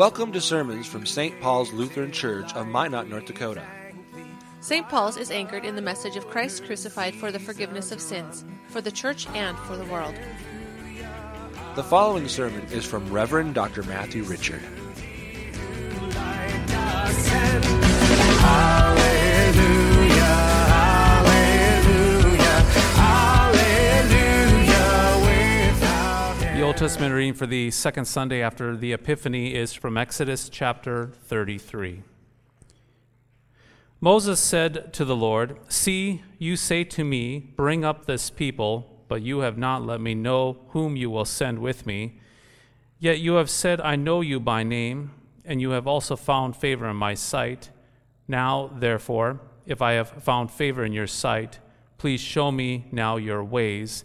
Welcome to sermons from St. Paul's Lutheran Church of Minot, North Dakota. St. Paul's is anchored in the message of Christ crucified for the forgiveness of sins, for the church and for the world. The following sermon is from Reverend Dr. Matthew Richard. Testament reading for the second Sunday after the Epiphany is from Exodus chapter 33. Moses said to the Lord, See, you say to me, Bring up this people, but you have not let me know whom you will send with me. Yet you have said, I know you by name, and you have also found favor in my sight. Now, therefore, if I have found favor in your sight, please show me now your ways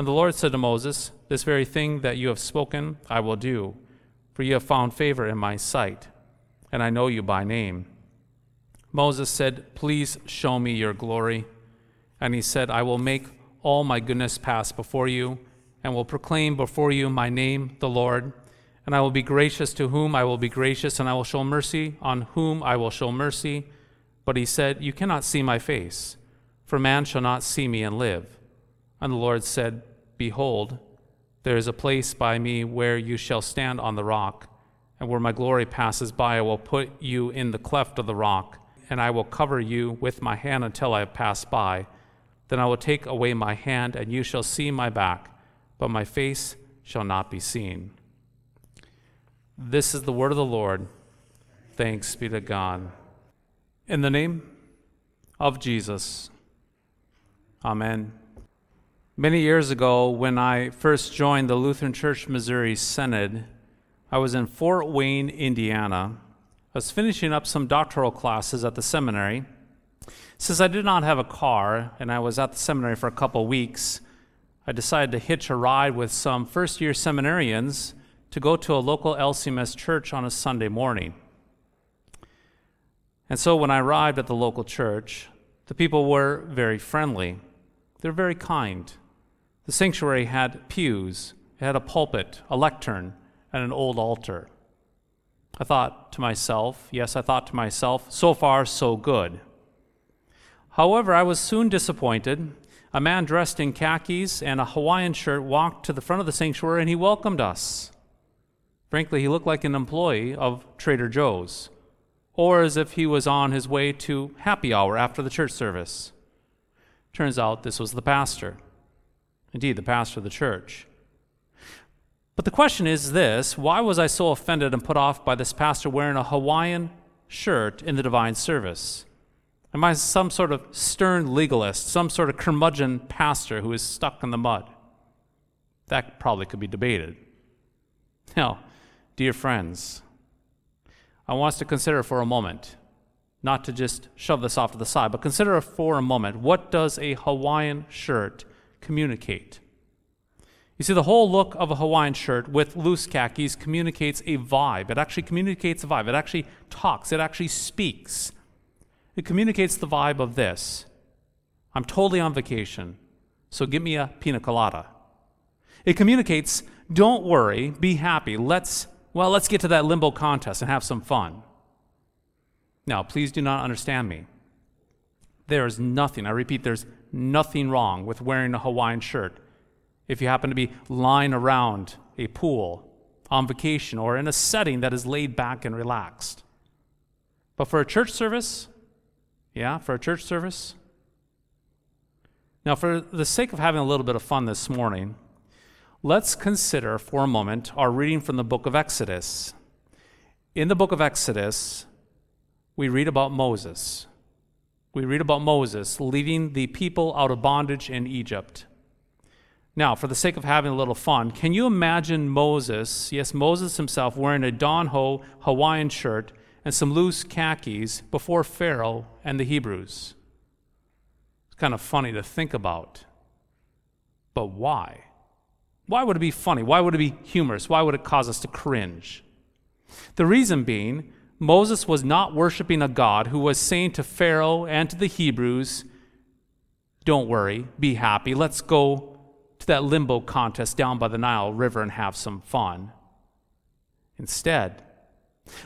And the Lord said to Moses, This very thing that you have spoken, I will do, for you have found favor in my sight, and I know you by name. Moses said, Please show me your glory. And he said, I will make all my goodness pass before you, and will proclaim before you my name, the Lord. And I will be gracious to whom I will be gracious, and I will show mercy on whom I will show mercy. But he said, You cannot see my face, for man shall not see me and live. And the Lord said, Behold, there is a place by me where you shall stand on the rock, and where my glory passes by, I will put you in the cleft of the rock, and I will cover you with my hand until I have passed by. Then I will take away my hand, and you shall see my back, but my face shall not be seen. This is the word of the Lord. Thanks be to God. In the name of Jesus. Amen. Many years ago, when I first joined the Lutheran Church Missouri Synod, I was in Fort Wayne, Indiana. I was finishing up some doctoral classes at the seminary. Since I did not have a car and I was at the seminary for a couple weeks, I decided to hitch a ride with some first year seminarians to go to a local LCMS church on a Sunday morning. And so when I arrived at the local church, the people were very friendly. They're very kind. The sanctuary had pews, it had a pulpit, a lectern, and an old altar. I thought to myself, yes, I thought to myself, so far, so good. However, I was soon disappointed. A man dressed in khakis and a Hawaiian shirt walked to the front of the sanctuary and he welcomed us. Frankly, he looked like an employee of Trader Joe's, or as if he was on his way to happy hour after the church service. Turns out this was the pastor. Indeed, the pastor of the church. But the question is this why was I so offended and put off by this pastor wearing a Hawaiian shirt in the divine service? Am I some sort of stern legalist, some sort of curmudgeon pastor who is stuck in the mud? That probably could be debated. Now, dear friends, I want us to consider for a moment, not to just shove this off to the side, but consider for a moment what does a Hawaiian shirt communicate? You see, the whole look of a Hawaiian shirt with loose khakis communicates a vibe. It actually communicates a vibe. It actually talks. It actually speaks. It communicates the vibe of this I'm totally on vacation, so give me a pina colada. It communicates, don't worry, be happy. Let's, well, let's get to that limbo contest and have some fun. Now, please do not understand me. There is nothing, I repeat, there's nothing wrong with wearing a Hawaiian shirt if you happen to be lying around a pool on vacation or in a setting that is laid back and relaxed. But for a church service, yeah, for a church service. Now, for the sake of having a little bit of fun this morning, let's consider for a moment our reading from the book of Exodus. In the book of Exodus, we read about Moses. We read about Moses leading the people out of bondage in Egypt. Now, for the sake of having a little fun, can you imagine Moses, yes, Moses himself, wearing a Don Ho Hawaiian shirt and some loose khakis before Pharaoh and the Hebrews? It's kind of funny to think about. But why? Why would it be funny? Why would it be humorous? Why would it cause us to cringe? The reason being, Moses was not worshiping a God who was saying to Pharaoh and to the Hebrews, Don't worry, be happy, let's go to that limbo contest down by the Nile River and have some fun. Instead,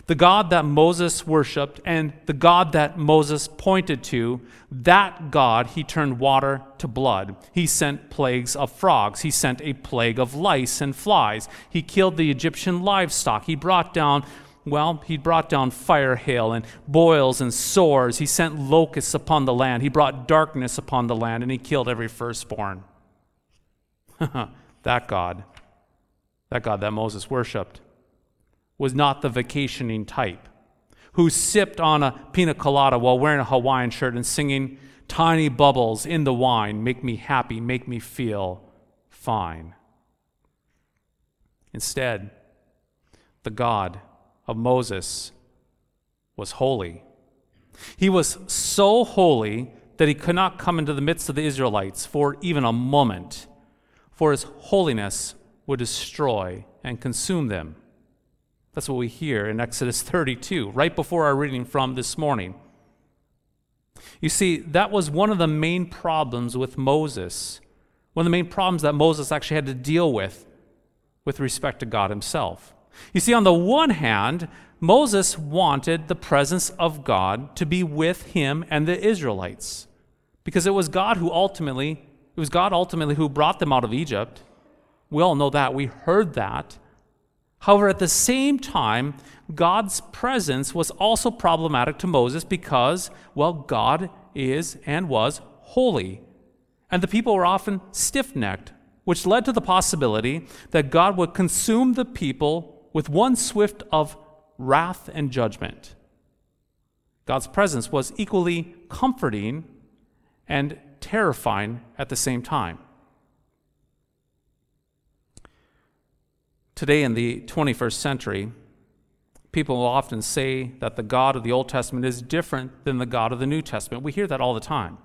the God that Moses worshiped and the God that Moses pointed to, that God, he turned water to blood. He sent plagues of frogs. He sent a plague of lice and flies. He killed the Egyptian livestock. He brought down, well, he brought down fire, hail, and boils and sores. He sent locusts upon the land. He brought darkness upon the land, and he killed every firstborn. that God, that God that Moses worshiped, was not the vacationing type who sipped on a pina colada while wearing a Hawaiian shirt and singing tiny bubbles in the wine make me happy, make me feel fine. Instead, the God of Moses was holy. He was so holy that he could not come into the midst of the Israelites for even a moment for his holiness would destroy and consume them. That's what we hear in Exodus 32, right before our reading from this morning. You see, that was one of the main problems with Moses, one of the main problems that Moses actually had to deal with with respect to God himself. You see, on the one hand, Moses wanted the presence of God to be with him and the Israelites because it was God who ultimately it was God ultimately who brought them out of Egypt. We all know that. We heard that. However, at the same time, God's presence was also problematic to Moses because, well, God is and was holy. And the people were often stiff necked, which led to the possibility that God would consume the people with one swift of wrath and judgment. God's presence was equally comforting and terrifying at the same time. Today, in the 21st century, people often say that the God of the Old Testament is different than the God of the New Testament. We hear that all the time.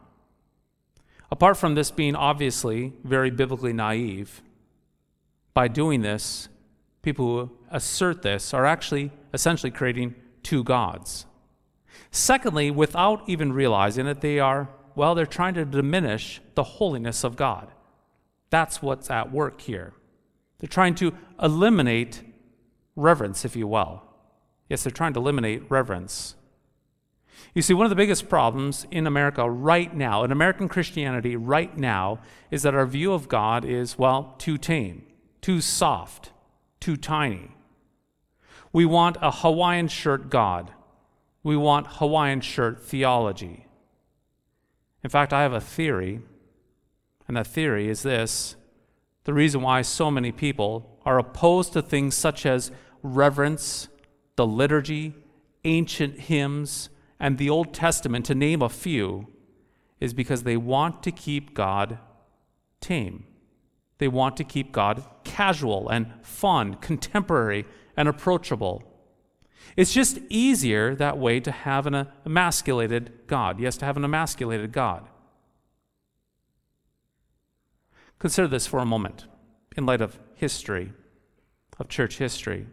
Apart from this being obviously very biblically naive, by doing this, people who assert this are actually essentially creating two gods. Secondly, without even realizing it, they are well, they're trying to diminish the holiness of God. That's what's at work here. They're trying to eliminate reverence, if you will. Yes, they're trying to eliminate reverence. You see, one of the biggest problems in America right now, in American Christianity right now, is that our view of God is, well, too tame, too soft, too tiny. We want a Hawaiian shirt God. We want Hawaiian shirt theology. In fact, I have a theory, and that theory is this the reason why so many people are opposed to things such as reverence, the liturgy, ancient hymns, and the Old Testament, to name a few, is because they want to keep God tame. They want to keep God casual and fun, contemporary and approachable. It's just easier that way to have an emasculated God. Yes, to have an emasculated God. Consider this for a moment in light of history, of church history.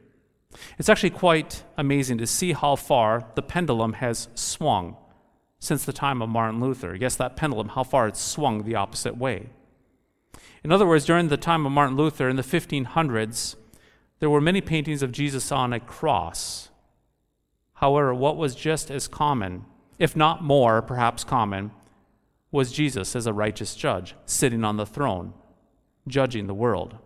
It's actually quite amazing to see how far the pendulum has swung since the time of Martin Luther. Yes, that pendulum, how far it's swung the opposite way. In other words, during the time of Martin Luther in the 1500s, there were many paintings of Jesus on a cross. However, what was just as common, if not more perhaps common, was Jesus as a righteous judge sitting on the throne, judging the world.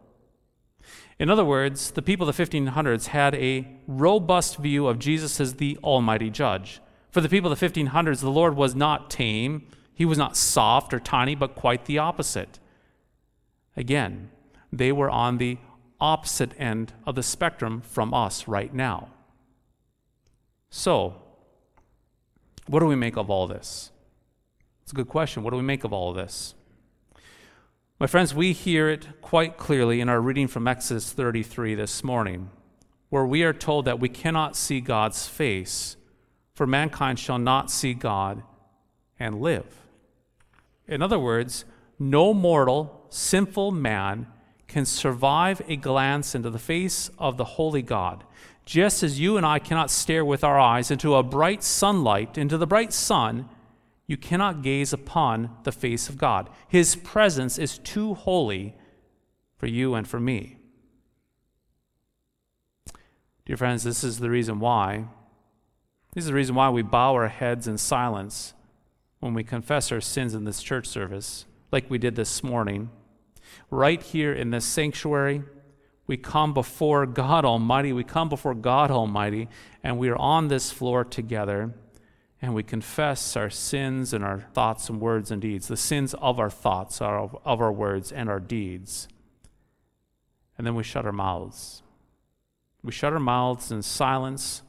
In other words, the people of the 1500s had a robust view of Jesus as the almighty judge. For the people of the 1500s, the Lord was not tame, he was not soft or tiny, but quite the opposite. Again, they were on the opposite end of the spectrum from us right now. So, what do we make of all this? It's a good question. What do we make of all of this? My friends, we hear it quite clearly in our reading from Exodus 33 this morning, where we are told that we cannot see God's face, for mankind shall not see God and live. In other words, no mortal, sinful man can survive a glance into the face of the holy God, just as you and I cannot stare with our eyes into a bright sunlight, into the bright sun you cannot gaze upon the face of God. His presence is too holy for you and for me. Dear friends, this is the reason why. This is the reason why we bow our heads in silence when we confess our sins in this church service, like we did this morning. Right here in this sanctuary, we come before God Almighty. We come before God Almighty, and we are on this floor together and we confess our sins and our thoughts and words and deeds, the sins of our thoughts, of our words, and our deeds. And then we shut our mouths. We shut our mouths in silence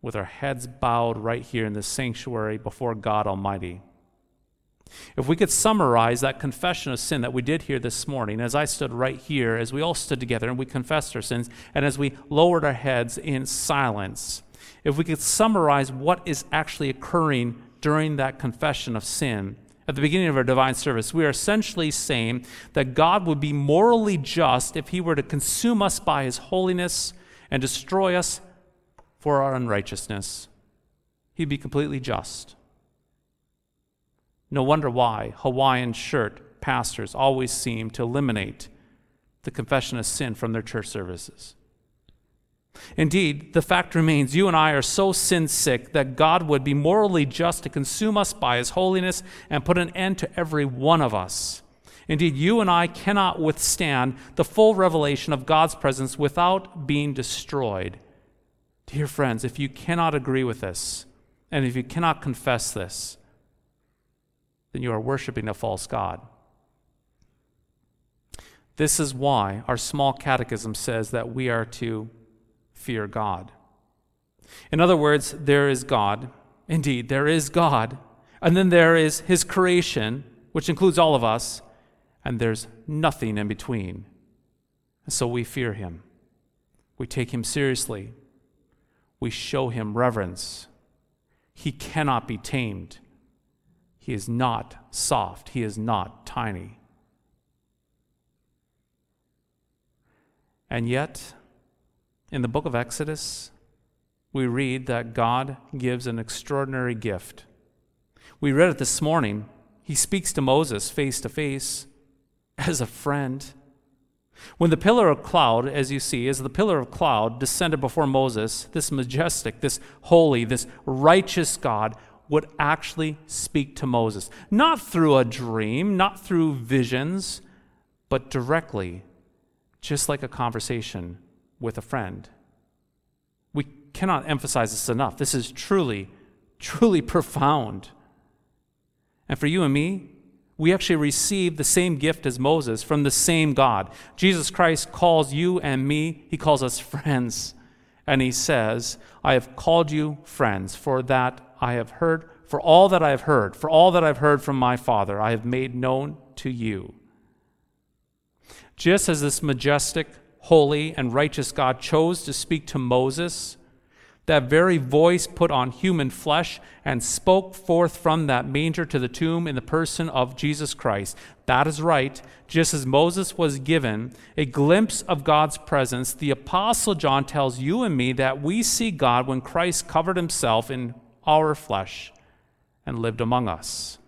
with our heads bowed right here in this sanctuary before God Almighty. If we could summarize that confession of sin that we did here this morning, as I stood right here, as we all stood together and we confessed our sins, and as we lowered our heads in silence, if we could summarize what is actually occurring during that confession of sin, at the beginning of our divine service, we are essentially saying that God would be morally just if he were to consume us by his holiness and destroy us for our unrighteousness. He'd be completely just. No wonder why Hawaiian shirt pastors always seem to eliminate the confession of sin from their church services. Indeed, the fact remains you and I are so sin sick that God would be morally just to consume us by his holiness and put an end to every one of us. Indeed, you and I cannot withstand the full revelation of God's presence without being destroyed. Dear friends, if you cannot agree with this, and if you cannot confess this, then you are worshiping a false God. This is why our small catechism says that we are to fear God. In other words, there is God. Indeed, there is God. And then there is His creation, which includes all of us, and there's nothing in between. And so we fear Him. We take Him seriously. We show Him reverence. He cannot be tamed. He is not soft. He is not tiny. And yet, in the book of Exodus, we read that God gives an extraordinary gift. We read it this morning. He speaks to Moses face to face as a friend. When the pillar of cloud, as you see, as the pillar of cloud descended before Moses, this majestic, this holy, this righteous God would actually speak to Moses. Not through a dream, not through visions, but directly, just like a conversation with a friend. We cannot emphasize this enough. This is truly, truly profound. And for you and me, we actually receive the same gift as Moses from the same God. Jesus Christ calls you and me, he calls us friends. And he says, I have called you friends, for that I have heard, for all that I have heard, for all that I've heard from my Father, I have made known to you. Just as this majestic, holy, and righteous God chose to speak to Moses, that very voice put on human flesh and spoke forth from that manger to the tomb in the person of Jesus Christ. That is right. Just as Moses was given a glimpse of God's presence, the Apostle John tells you and me that we see God when Christ covered himself in our flesh and lived among us.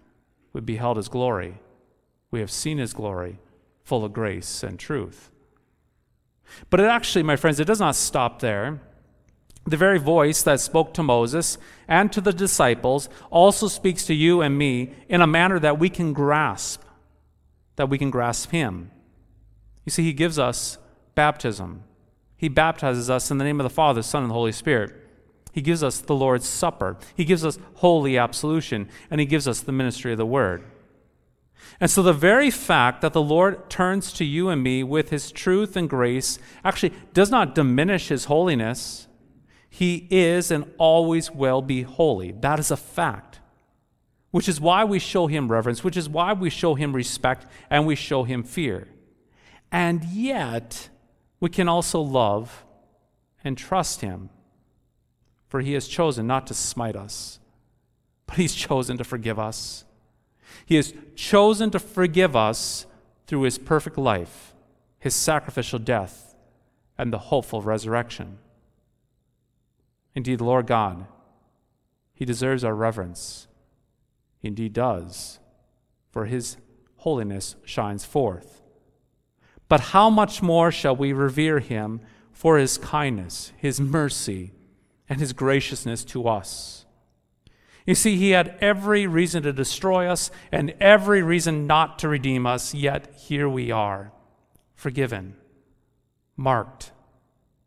We beheld his glory. We have seen his glory, full of grace and truth. But it actually, my friends, it does not stop there. The very voice that spoke to Moses and to the disciples also speaks to you and me in a manner that we can grasp, that we can grasp Him. You see, He gives us baptism. He baptizes us in the name of the Father, Son, and the Holy Spirit. He gives us the Lord's Supper. He gives us holy absolution, and He gives us the ministry of the Word. And so, the very fact that the Lord turns to you and me with his truth and grace actually does not diminish his holiness. He is and always will be holy. That is a fact. which is why we show him reverence, which is why we show him respect and we show him fear. And yet, we can also love and trust him, for he has chosen not to smite us, but he's chosen to forgive us. He has chosen to forgive us through his perfect life, his sacrificial death, and the hopeful resurrection. Indeed, Lord God, he deserves our reverence. He indeed does, for his holiness shines forth. But how much more shall we revere him for his kindness, his mercy, and his graciousness to us? You see, he had every reason to destroy us and every reason not to redeem us, yet here we are, forgiven, marked,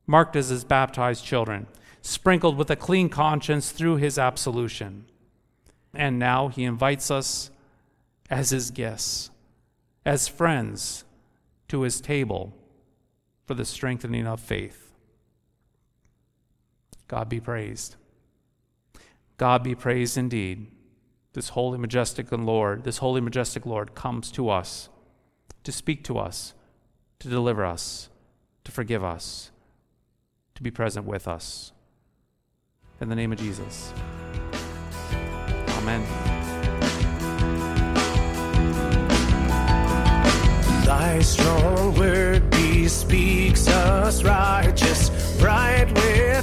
marked as his baptized children, sprinkled with a clean conscience through his absolution. And now he invites us as his guests, as friends, to his table for the strengthening of faith. God be praised. God be praised indeed. This holy, majestic Lord, this holy, majestic Lord comes to us to speak to us, to deliver us, to forgive us, to be present with us. In the name of Jesus. Amen. Thy strong word bespeaks us righteous, bright with